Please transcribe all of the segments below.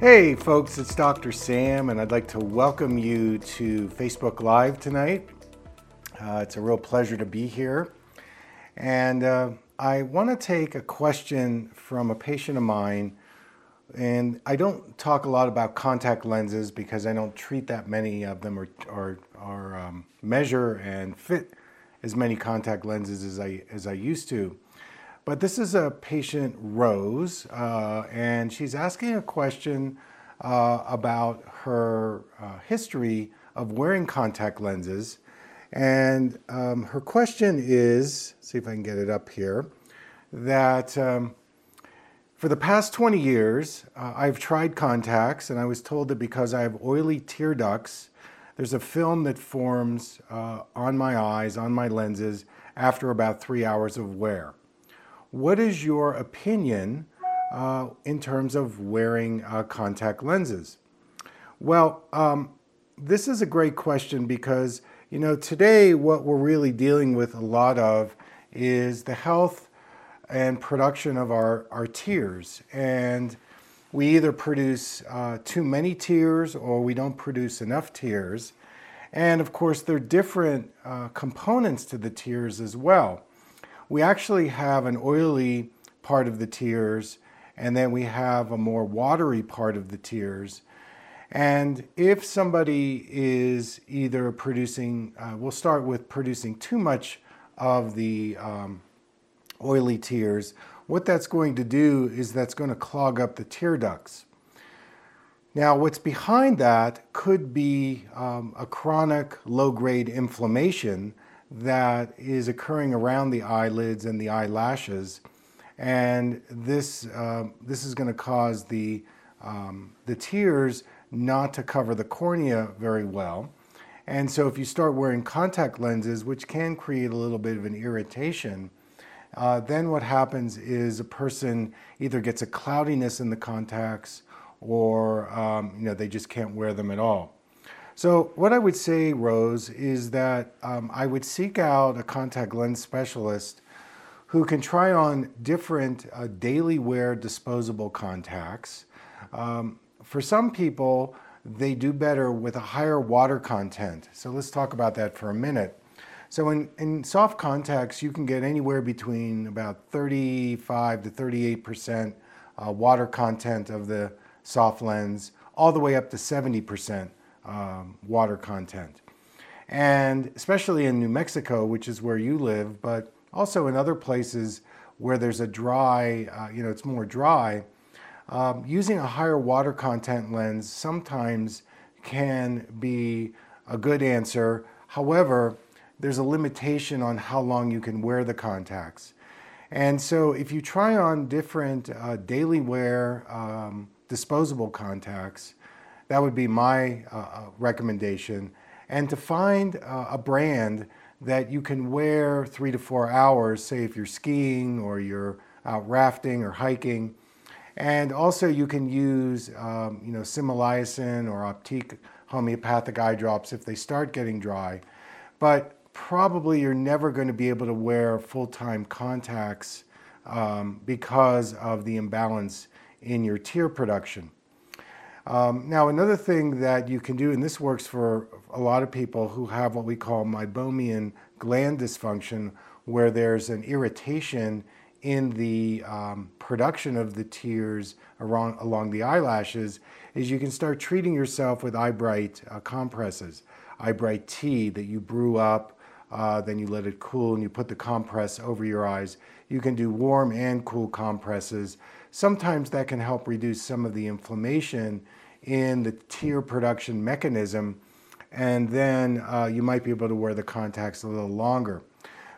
Hey, folks, it's Dr. Sam, and I'd like to welcome you to Facebook Live tonight. Uh, it's a real pleasure to be here. And uh, I want to take a question from a patient of mine. And I don't talk a lot about contact lenses because I don't treat that many of them or, or, or um, measure and fit as many contact lenses as I, as I used to. But this is a patient, Rose, uh, and she's asking a question uh, about her uh, history of wearing contact lenses. And um, her question is see if I can get it up here that um, for the past 20 years, uh, I've tried contacts, and I was told that because I have oily tear ducts, there's a film that forms uh, on my eyes, on my lenses, after about three hours of wear. What is your opinion uh, in terms of wearing uh, contact lenses? Well, um, this is a great question because, you know, today what we're really dealing with a lot of is the health and production of our, our tears. And we either produce uh, too many tears or we don't produce enough tears. And of course, there are different uh, components to the tears as well we actually have an oily part of the tears, and then we have a more watery part of the tears. And if somebody is either producing, uh, we'll start with producing too much of the um, oily tears, what that's going to do is that's going to clog up the tear ducts. Now, what's behind that could be um, a chronic low grade inflammation that is occurring around the eyelids and the eyelashes. And this, uh, this is going to cause the, um, the tears not to cover the cornea very well. And so if you start wearing contact lenses, which can create a little bit of an irritation, uh, then what happens is a person either gets a cloudiness in the contacts or um, you know, they just can't wear them at all. So, what I would say, Rose, is that um, I would seek out a contact lens specialist who can try on different uh, daily wear disposable contacts. Um, for some people, they do better with a higher water content. So, let's talk about that for a minute. So, in, in soft contacts, you can get anywhere between about 35 to 38 percent uh, water content of the soft lens, all the way up to 70 percent um, water content. And especially in New Mexico, which is where you live, but also in other places where there's a dry, uh, you know, it's more dry, um, using a higher water content lens sometimes can be a good answer. However, there's a limitation on how long you can wear the contacts. And so if you try on different uh, daily wear um, disposable contacts, that would be my uh, uh, recommendation. And to find uh, a brand that you can wear three to four hours, say if you're skiing or you're out rafting or hiking. And also you can use, um, you know, Similasan or Optique homeopathic eye drops if they start getting dry. But probably you're never going to be able to wear full-time contacts um, because of the imbalance in your tear production. Um, now, another thing that you can do, and this works for a lot of people who have what we call meibomian gland dysfunction, where there's an irritation in the um, production of the tears around, along the eyelashes, is you can start treating yourself with Eyebright uh, compresses. Eyebright tea that you brew up, uh, then you let it cool and you put the compress over your eyes. You can do warm and cool compresses sometimes that can help reduce some of the inflammation in the tear production mechanism. and then uh, you might be able to wear the contacts a little longer.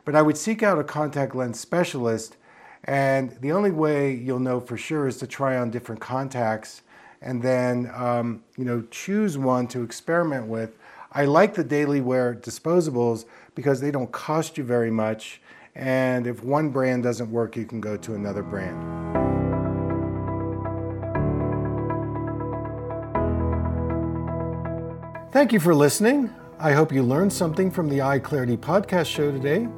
But I would seek out a contact lens specialist, and the only way you'll know for sure is to try on different contacts and then um, you know choose one to experiment with. I like the daily wear disposables because they don't cost you very much, and if one brand doesn't work, you can go to another brand. Thank you for listening. I hope you learned something from the Eye Clarity podcast show today.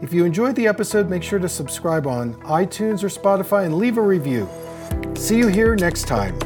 If you enjoyed the episode, make sure to subscribe on iTunes or Spotify and leave a review. See you here next time.